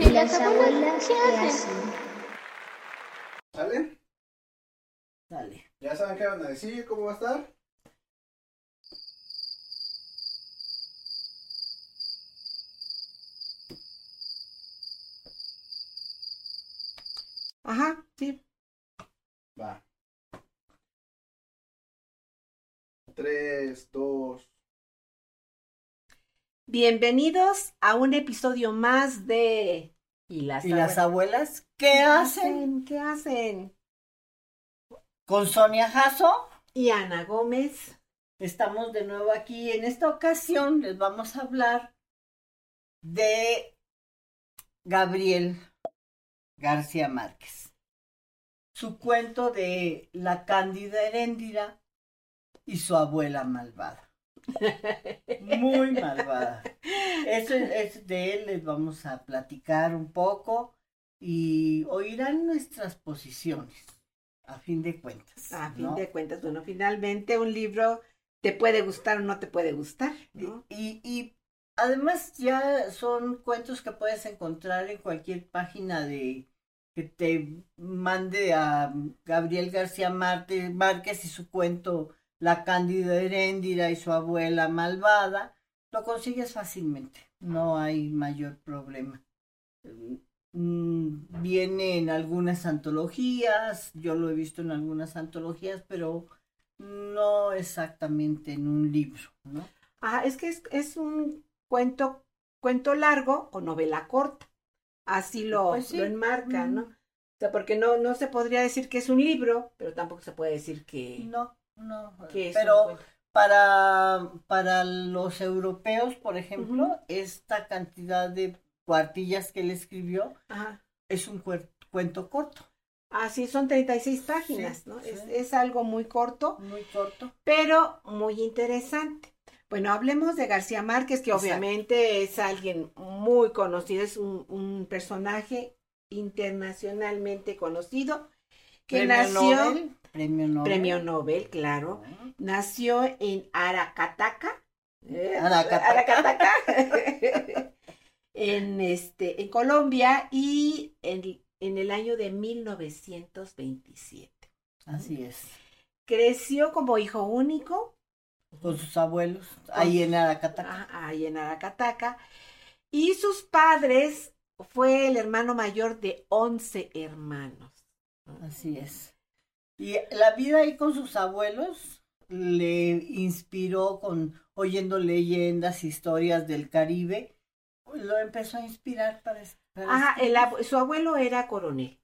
Y las abuelas ¿qué que hacen? hacen. ¿Sale? Dale. ¿Ya saben qué van a decir? ¿Cómo va a estar? Ajá, sí. Va. Tres, dos. Bienvenidos a un episodio más de ¿Y las, ¿Y las abuelas? abuelas qué hacen? ¿Qué hacen? Con Sonia Jasso Y Ana Gómez. estamos de nuevo aquí. En esta ocasión les vamos a hablar de Gabriel García Márquez. Su cuento de La Cándida Heréndira y su abuela malvada. Muy malvada. Eso es, de él, les vamos a platicar un poco y oirán nuestras posiciones, a fin de cuentas. A fin ¿no? de cuentas, bueno, finalmente un libro te puede gustar o no te puede gustar, ¿no? Y, y además ya son cuentos que puedes encontrar en cualquier página de que te mande a Gabriel García Marte- Márquez y su cuento La Cándida Heréndira y su abuela malvada. Lo consigues fácilmente, no hay mayor problema. Mm, Viene en algunas antologías, yo lo he visto en algunas antologías, pero no exactamente en un libro, ¿no? Ah, es que es, es un cuento, cuento largo o novela corta. Así lo, Pues sí. lo enmarca, ¿no? O sea, porque no, no se podría decir que es un libro, pero tampoco se puede decir que, No, no. pero para, para los europeos, por ejemplo, esta cantidad de cuartillas que él escribió Ajá. es un cuento corto, Así son 36 páginas, Sí, ¿no? sí. Es, es algo muy corto, muy corto. pero muy interesante. Bueno, hablemos de García Márquez, que Exacto. obviamente es alguien muy conocido, es un, un personaje internacionalmente conocido, que nació, Nobel, premio Nobel. premio Nobel, claro, ¿no? nació en Aracataca, eh, Aracataca. Aracataca, en, este, en Colombia y en, en el año de 1927. Así es. Creció como hijo único Con sus abuelos, ahí en Aracataca. ah, ahí en Aracataca y sus padres fue el hermano mayor de 11 hermanos. Así es. Y la vida ahí con sus abuelos le inspiró con oyendo leyendas, historias del Caribe, lo empezó a inspirar para, para Ajá, el escribir. ab- su abuelo era coronel.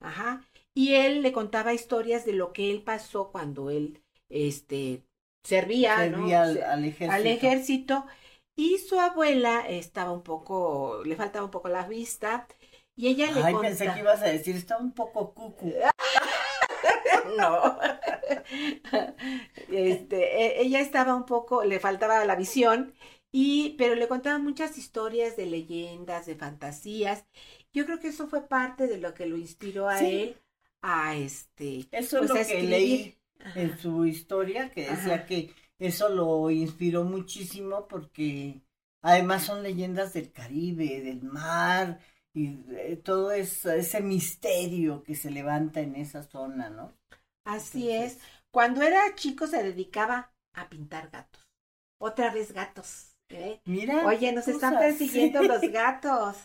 Ajá. Y él le contaba historias de lo que él pasó cuando él este servía, al, ejército. al ejército. Y su abuela estaba un poco, le faltaba un poco la vista. Y ella le Ay, contaba. pensé que ibas a decir, está un poco cucu. No. Este, e- ella estaba un poco, le faltaba la visión, y, pero le contaba muchas historias de leyendas, de fantasías. Yo creo que eso fue parte de lo que lo inspiró a Sí. él a este. Eso pues, es a lo que escribir. leí Ajá. en su historia, que decía Ajá. que eso lo inspiró muchísimo porque además son leyendas del Caribe, del mar, y eh, todo es, ese misterio que se levanta en esa zona, ¿no? Así Entonces, es. Cuando era chico se dedicaba a pintar gatos. Otra vez gatos. ¿eh? Mira. Oye, nos están persiguiendo los gatos.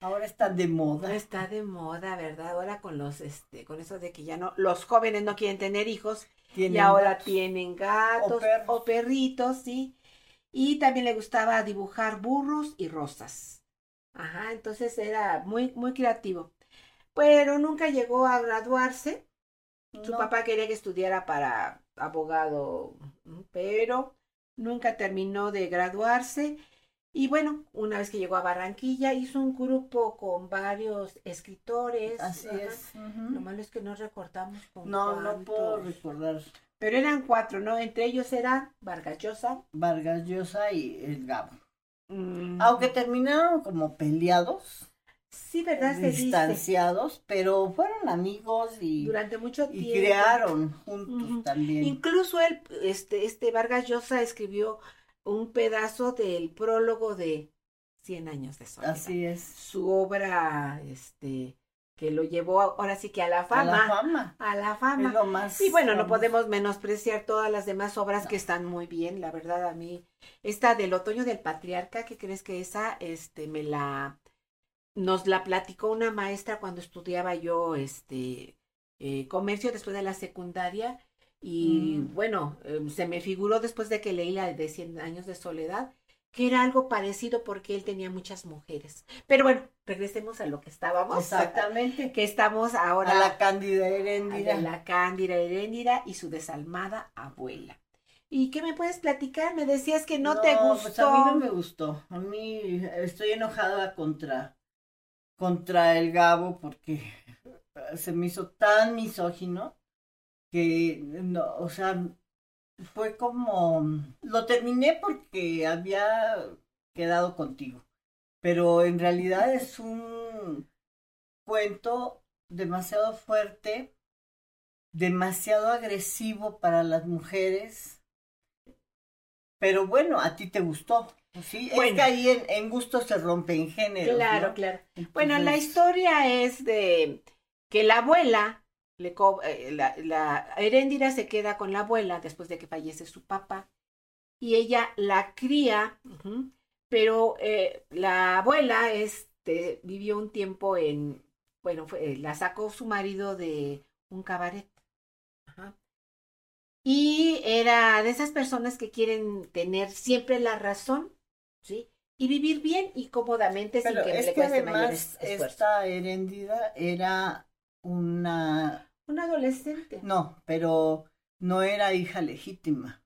Ahora están de moda. Está de moda, ¿verdad? Ahora con los, este, con eso de que ya no, los jóvenes no quieren tener hijos y ahora gatos. tienen gatos O perros. o perritos, sí. Y también le gustaba dibujar burros y rosas. Ajá, entonces era muy, muy creativo. Pero nunca llegó a graduarse. Su No, papá quería que estudiara para abogado, pero nunca terminó de graduarse. Y bueno, una vez que llegó a Barranquilla, hizo un grupo con varios escritores. Así ajá. es. Lo malo es que no recordamos con No, no puedo recordar. Pero eran cuatro, ¿no? Entre ellos era Vargas Llosa. Vargas Llosa y el Gabo. mm, Aunque terminaron como peleados, sí, ¿verdad? Se dice. distanciados, pero fueron amigos y, Durante mucho y tiempo. crearon juntos también. Incluso él, este, este Vargas Llosa escribió un pedazo del prólogo de Cien años de soledad. Así es. Su obra, este, que lo llevó ahora sí que a la fama. A la fama. A la Es fama. lo más. Y bueno, no podemos menospreciar todas las demás obras que están muy bien, la verdad a mí. Esta del otoño del patriarca, ¿qué crees que esa, este, me la, nos la platicó una maestra cuando estudiaba yo, este, eh, comercio después de la secundaria. Y Mm. bueno, em, se me figuró después de que leí la de 100 años de soledad, que era algo parecido porque él tenía muchas mujeres. Pero bueno, regresemos a lo que estábamos. Exactamente. Que estamos ahora A la Cándida a Heréndira. de la Cándida Heréndira y su desalmada abuela. ¿Y qué me puedes platicar? Me decías que no, te gustó. Pues a mí no me gustó. A mí estoy enojada contra, contra el Gabo porque se me hizo tan misógino que, no, o sea, fue como, lo terminé porque había quedado contigo, pero en realidad es un cuento demasiado fuerte, demasiado agresivo para las mujeres, pero bueno, a ti te gustó. Sí, es que ahí en, en gusto se rompen géneros. Claro, ¿no? claro. Bueno, la historia es de que la abuela, le co- eh, la, la Heréndira se queda con la abuela después de que fallece su papá y ella la cría, pero eh, la abuela este, vivió un tiempo en, bueno, fue- eh, la sacó su marido de un cabaret. Ajá. Y era de esas personas que quieren tener siempre la razón, ¿sí? Y vivir bien y cómodamente Pero sin que es le que además esta Heréndida era una, Un adolescente. no, pero no era hija legítima,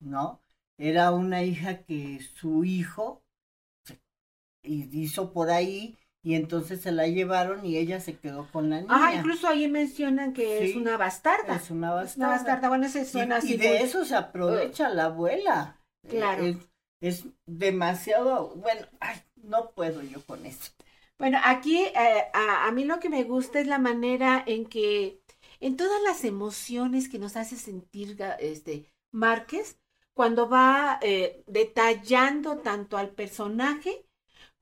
¿no? Era una hija que su hijo hizo por ahí y entonces se la llevaron y ella se quedó con la niña. Ah, incluso ahí mencionan que es una bastarda. Es una Es bastarda. una bastarda. Bueno, ese Y- suena y, así. de muy- eso se aprovecha la abuela. Claro. Es demasiado, bueno, ay, no puedo yo con eso. Bueno, aquí eh, a, a mí lo que me gusta es la manera en que, en todas las emociones que nos hace sentir este Márquez, cuando va eh, detallando tanto al personaje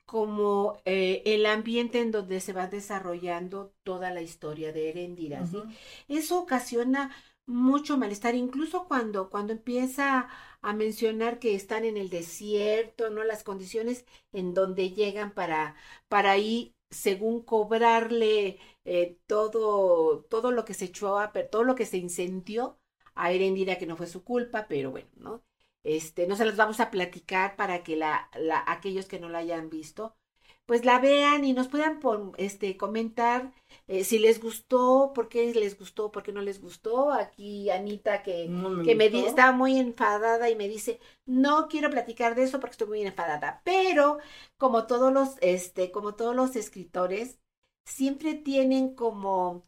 como eh, el ambiente en donde se va desarrollando toda la historia de Heréndira, ¿sí? Eso ocasiona mucho malestar, incluso cuando, cuando empieza a mencionar que están en el desierto, ¿no? Las condiciones en donde llegan para, para ahí, según cobrarle eh, todo, todo lo que se echó a, todo lo que se incendió a Erendira, que no fue su culpa, pero bueno, ¿no? Este, no se los vamos a platicar para que la, la, aquellos que no la hayan visto, pues la vean y nos puedan este, comentar eh, si les gustó, por qué les gustó, por qué no les gustó. Aquí Anita que, No me que me di- estaba muy enfadada y me dice, no quiero platicar de eso porque estoy muy enfadada. Pero como todos los, este, como todos los escritores, siempre tienen como,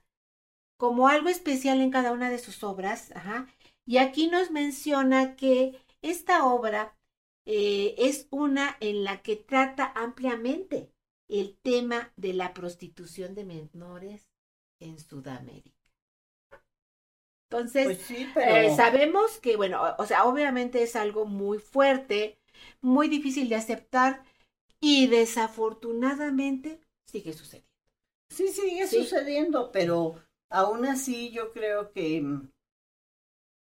como algo especial en cada una de sus obras. Ajá. Y aquí nos menciona que esta obra eh, es una en la que trata ampliamente el tema de la prostitución de menores en Sudamérica. Entonces, Pues sí, pero eh, sabemos que, bueno, o, sea, obviamente es algo muy fuerte, muy difícil de aceptar y desafortunadamente sigue sucediendo. sí sigue sí. sucediendo, pero aún así yo creo que mm,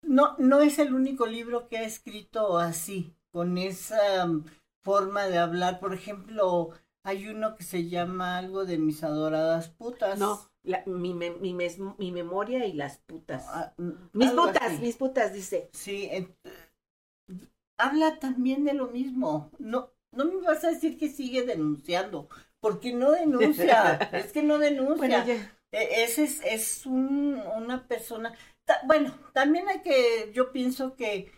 no, no es el único libro que ha escrito así, con esa mm, forma de hablar. Por ejemplo, hay uno que se llama algo de mis adoradas putas. No, la- mi, me- mi mes- mi memoria y las putas. Ah, mm, mis putas, así. mis putas, dice. Sí, habla también de lo mismo. No, no me vas a decir que sigue denunciando, porque no denuncia, es que no denuncia. Bueno, ya. E- Ese es, es un- una persona. ta- bueno, también hay que, yo pienso que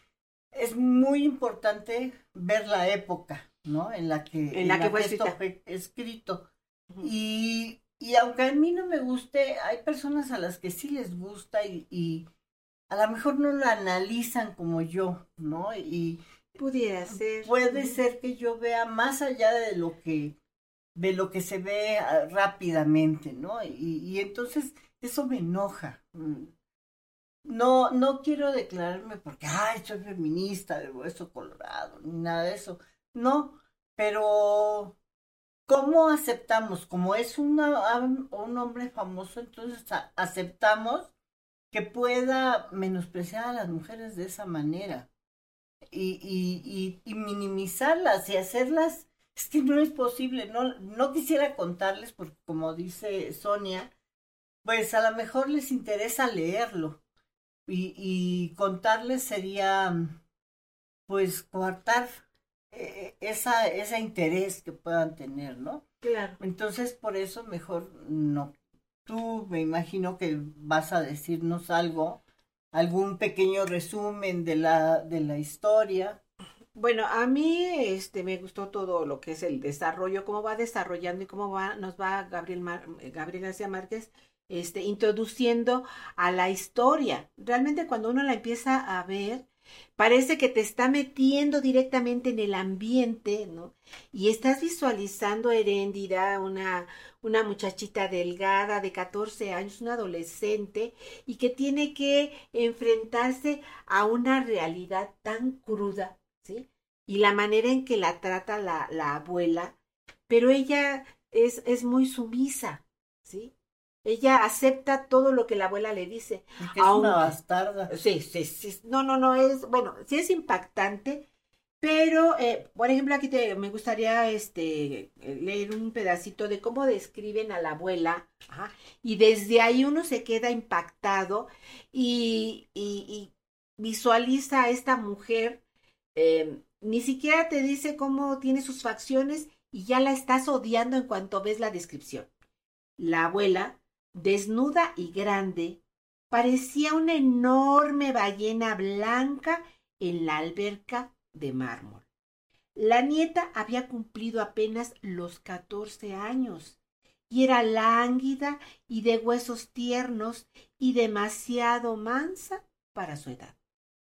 es muy importante ver la época, ¿no? En la que, En la que fue esto fue escrito. Y, y aunque a mí no me guste, hay personas a las que sí les gusta y, y a lo mejor no lo analizan como yo, ¿no? Y Pudiera ser. puede ser que yo vea más allá de lo que de lo que se ve ah, rápidamente, ¿no? Y, y entonces eso me enoja. No, no quiero declararme porque, ay, soy feminista de hueso colorado, ni nada de eso. No, pero ¿cómo aceptamos? Como es una, un hombre famoso, entonces aceptamos que pueda menospreciar a las mujeres de esa manera y, y, y, minimizarlas y hacerlas, es que no es posible, no, no quisiera contarles porque como dice Sonia, pues a lo mejor les interesa leerlo y, y contarles sería pues coartar eh, esa, ese interés que puedan tener, ¿no? Claro. Entonces, por eso mejor no. Tú me imagino que vas a decirnos algo, algún pequeño resumen de la, de la historia. Bueno, a mí este me gustó todo lo que es el desarrollo, cómo va desarrollando y cómo va, nos va Gabriel, Gabriel García Márquez este, introduciendo a la historia. Realmente cuando uno la empieza a ver, Parece que te está metiendo directamente en el ambiente, ¿no? Y estás visualizando a Heréndida, una, una muchachita delgada de 14 años, una adolescente, y que tiene que enfrentarse a una realidad tan cruda, ¿sí? Y la manera en que la trata la, la abuela, pero ella es, es muy sumisa, ¿sí? Ella acepta todo lo que la abuela le dice. es una bastarda. Sí, sí, sí. No, no, no, es, bueno, sí es impactante, pero, eh, por ejemplo, aquí te, me gustaría este, leer un pedacito de cómo describen a la abuela, y desde ahí uno se queda impactado y, y, visualiza a esta mujer, eh, ni siquiera te dice cómo tiene sus facciones y ya la estás odiando en cuanto ves la descripción. La abuela desnuda y grande, parecía una enorme ballena blanca en la alberca de mármol. La nieta había cumplido apenas los catorce años y era lánguida y de huesos tiernos y demasiado mansa para su edad.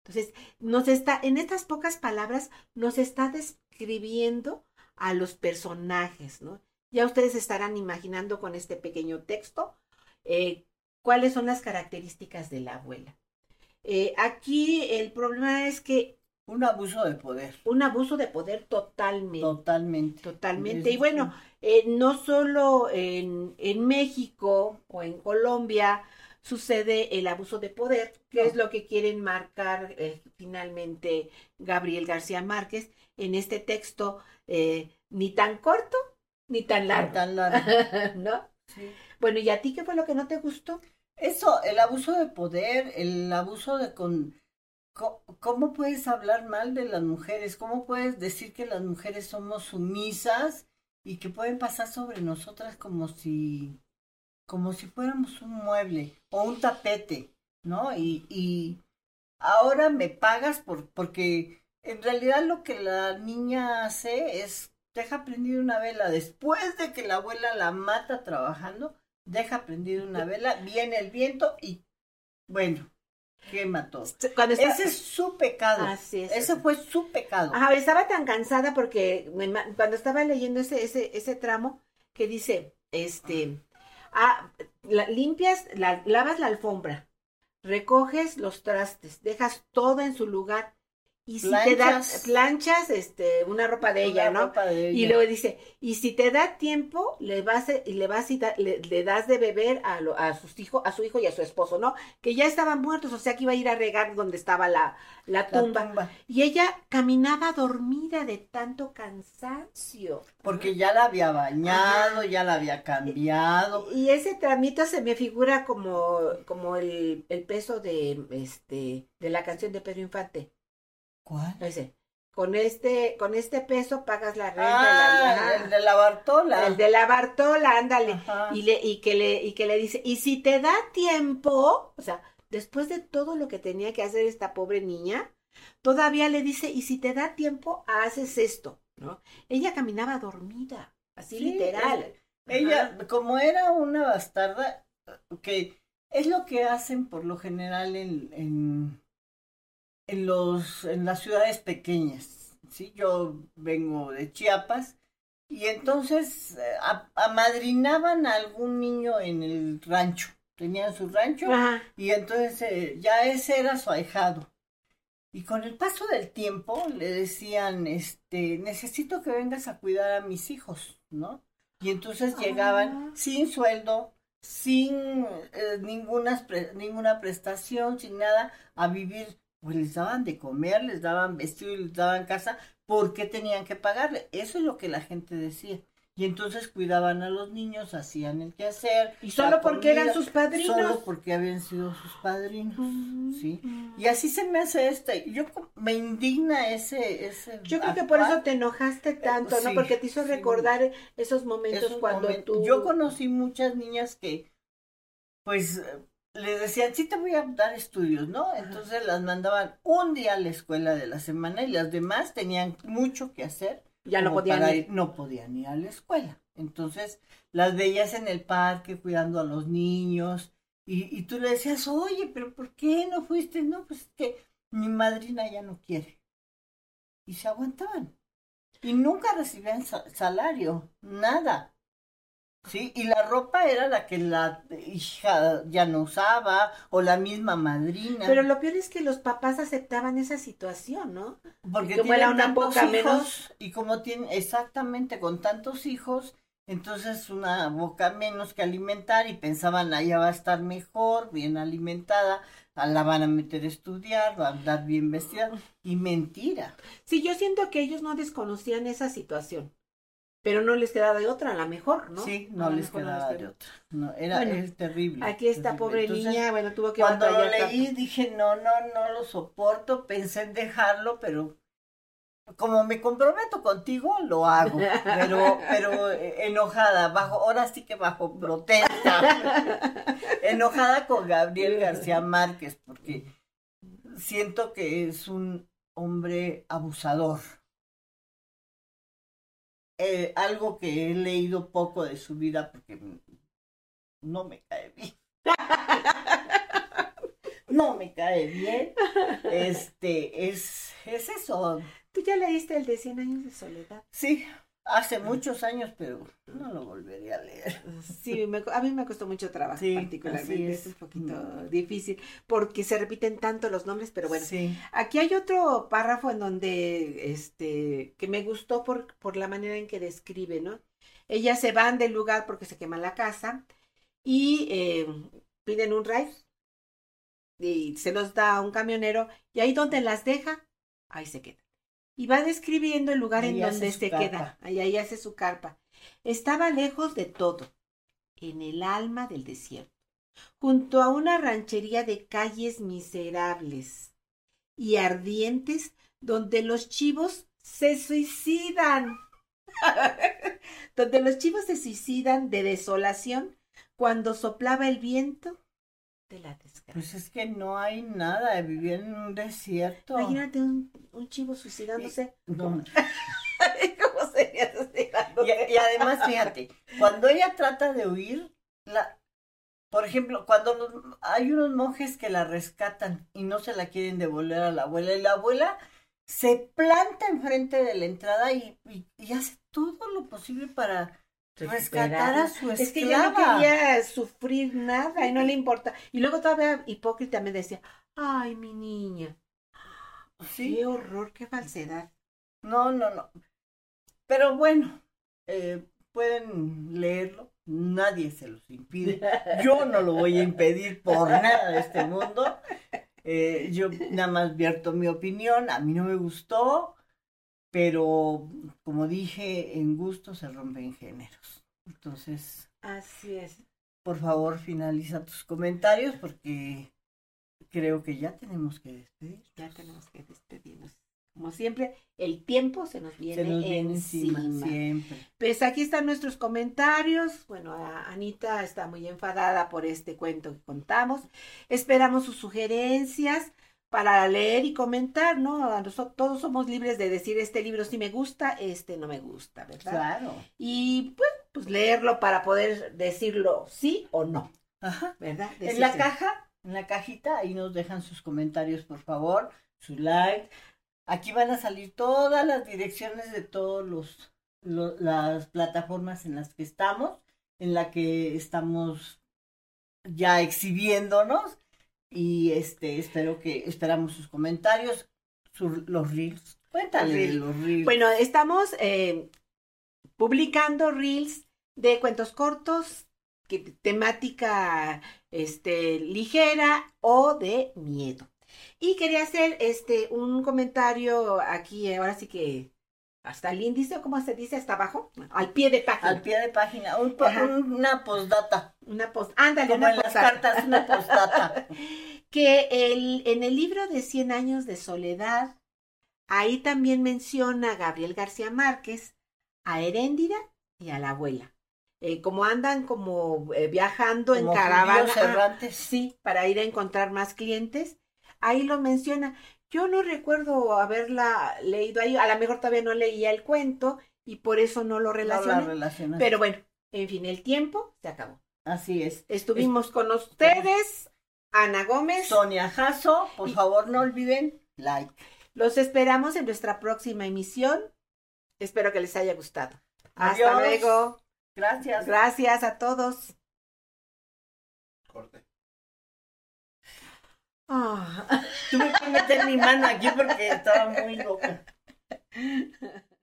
Entonces, nos está, en estas pocas palabras, nos está describiendo a los personajes, ¿no? Ya ustedes estarán imaginando con este pequeño texto eh, cuáles son las características de la abuela. Eh, aquí el problema es que... Un abuso de poder. Un abuso de poder totalmente. Totalmente. Totalmente. Y bueno, eh, no solo en, en, México o en Colombia sucede el abuso de poder, que es lo que quieren marcar finalmente Gabriel García Márquez en este texto, ni tan corto ni tan largo. Ni tan largo. ¿No? Sí. Bueno, ¿y a ti qué fue lo que no te gustó? Eso, el abuso de poder, el abuso de con... ¿Cómo puedes hablar mal de las mujeres? ¿Cómo puedes decir que las mujeres somos sumisas y que pueden pasar sobre nosotras como si, como si fuéramos un mueble o un tapete, ¿no? Y, y ahora me pagas por, porque en realidad lo que la niña hace es deja prendida una vela después de que la abuela la mata trabajando deja prendida una vela, viene el viento y bueno, quema todo. Cuando Ese es su pecado. Así es. Ese fue su pecado. Ajá, estaba tan cansada porque cuando estaba leyendo ese, ese, ese tramo que dice, este, ah, limpias, la, lavas la alfombra, recoges los trastes, dejas todo en su lugar y si te da planchas, este, una ropa de ella, ¿no? Y luego dice, y si te da tiempo, le vas, le vas y le, das de beber a, a sus hijos, a su hijo y a su esposo, ¿no? Que ya estaban muertos, o sea que iba a ir a regar donde estaba la, la, tumba. Y ella caminaba dormida de tanto cansancio. Porque ya la había bañado, ya la había cambiado. Y, ese tramito se me figura como, como el, el peso de, este, de la canción de Pedro Infante. ¿Cuál? Ese. Con este, con este peso pagas la renta. Ah, el de la Bartola. El de la Bartola, ándale. Y, le, y, que le, y que le dice, y si te da tiempo, o sea, después de todo lo que tenía que hacer esta pobre niña, todavía le dice, y si te da tiempo, haces esto, ¿no? Ella caminaba dormida, así literal. Ella, como era una bastarda, que es lo que hacen por lo general en en, los, en las ciudades pequeñas. ¿sí? Yo vengo de Chiapas y entonces eh, amadrinaban a algún niño en el rancho. Tenían su rancho y entonces eh, ya ese era su ahijado. Y con el paso del tiempo le decían, este, necesito que vengas a cuidar a mis hijos, ¿no? Y entonces llegaban Ah. sin sueldo, sin eh, ninguna, ninguna prestación, sin nada, a vivir. Pues les daban de comer, les daban vestido y les daban casa, ¿por qué tenían que pagarle? Eso es lo que la gente decía. Y entonces cuidaban a los niños, hacían el quehacer. Y solo porque eran sus padrinos. Solo porque habían sido sus padrinos, Mm, sí. mm. Y así se me hace este. Yo me indigna ese, ese. Yo creo que por eso te enojaste tanto, ¿no? sí, Porque te hizo sí. recordar esos momentos Esos cuando momentos. tú... Yo conocí muchas niñas que, pues, eh, les decían, sí te voy a dar estudios, ¿no? Entonces las mandaban un día a la escuela de la semana y las demás tenían mucho que hacer. ya no podían ir. No podían ir a la escuela. Entonces las veías en el parque cuidando a los niños y, y tú le decías, oye, pero ¿por qué no fuiste? No, pues es que mi madrina ya no quiere. Y se aguantaban. Y nunca recibían sa- salario, nada. Sí, y la ropa era la que la hija ya no usaba, o la misma madrina. Pero lo peor es que los papás aceptaban esa situación, ¿no? Porque como era una hijos, menos. y como tienen exactamente con tantos hijos, entonces una boca menos que alimentar y pensaban, ella va a estar mejor, bien alimentada, la van a meter a estudiar, va a andar bien vestida, y mentira. Sí, yo siento que ellos no desconocían esa situación, pero no les quedaba de otra, a lo mejor, ¿no? Sí, no les no quedaba de otra. No, era Bueno, es terrible. Aquí esta pobre Entonces, niña, bueno, tuvo que Cuando lo tanto. leí dije, no, no, no lo soporto, pensé en dejarlo, pero como me comprometo contigo, lo hago, pero, pero eh, enojada, bajo, ahora sí que bajo protesta, enojada con Gabriel García Márquez, porque siento que es un hombre abusador. Eh, algo que he leído poco de su vida porque no me cae bien. No me cae bien. Este, es, es eso. Tú ya leíste el de 100 años de soledad. Sí, hace muchos años, pero no lo volvería a leer. Sí, me- a mí me costó mucho trabajo, Sí, particularmente. Es. es. un poquito Mm. difícil porque se repiten tanto los nombres, pero bueno. Sí. Aquí hay otro párrafo en donde, este, que me gustó por, por la manera en que describe, ¿no? Ellas se van del lugar porque se quema la casa y eh, piden un ride y se los da a un camionero y ahí donde las deja, ahí se queda. Y va describiendo el lugar Ahí en donde se carpa. queda. Ahí, ahí hace su carpa. Estaba lejos de todo, en el alma del desierto, junto a una ranchería de calles miserables y ardientes donde los chivos se suicidan. donde los chivos se suicidan de desolación cuando soplaba el viento de la desgracia. Pues es que no hay nada, vivir en un desierto. Imagínate un, un chivo suicidándose. No. ¿Cómo sería Y, suicidándose? y además, fíjate, cuando ella trata de huir, la, por ejemplo, cuando los- hay unos monjes que la rescatan y no se la quieren devolver a la abuela, y la abuela se planta enfrente de la entrada y, y- y hace todo lo posible para rescatar a su Es que ella no esclava. quería sufrir nada y no le importa. Y luego todavía hipócrita me decía, ay, mi niña. Sí. Qué horror, qué falsedad. No, no, no. Pero bueno, eh, pueden leerlo, nadie se los impide. Yo no lo voy a impedir por nada de este mundo. Eh, yo nada más vierto mi opinión, a mí no me gustó, pero como dije, en gusto se rompen géneros. Entonces, Así es. por favor, finaliza tus comentarios porque creo que ya tenemos que despedir. Ya tenemos que despedirnos. Como siempre, el tiempo se nos viene, Se nos viene encima. encima, siempre. Pues aquí están nuestros comentarios. Bueno, Anita está muy enfadada por este cuento que contamos. Esperamos sus sugerencias para leer y comentar, ¿no? Nosotros todos somos libres de decir este libro sí me gusta, este no me gusta, ¿verdad? Claro. Y pues, pues leerlo para poder decirlo sí o no, Ajá. ¿verdad? En la caja, en la cajita, ahí nos dejan sus comentarios, por favor, su like. Aquí van a salir todas las direcciones de todos los, lo- las plataformas en las que estamos, en la que estamos ya exhibiéndonos y este espero que esperamos sus comentarios. Sur- los reels. Cuéntale los reels. Bueno, estamos eh, publicando reels de cuentos cortos, que, temática este, ligera o de miedo. Y quería hacer este un comentario aquí, ahora sí que hasta el índice, ¿cómo se dice? Hasta abajo, al pie de página. Al pie de página, un una postdata. Una post, ándale, Como una en las cartas, una postdata. que el, en el libro de Cien años de soledad, ahí también menciona a Gabriel García Márquez, a Heréndida y a la abuela. Eh, como andan como eh, viajando en caravana, errantes. sí, para ir a encontrar más clientes, ahí lo menciona. Yo no recuerdo haberla leído ahí, a lo mejor todavía no leía el cuento y por eso no lo No la relacioné. relacionas. pero bueno, en fin, el tiempo se acabó. Así es. Estuvimos con ustedes, Ana Gómez. Sonia Jasso, por Y- favor no olviden like. Los esperamos en nuestra próxima emisión. Espero que les haya gustado. Hasta Adiós. luego. Gracias. Gracias a todos. Corte. Ah. Tuve que meter mi mano aquí porque estaba muy loca.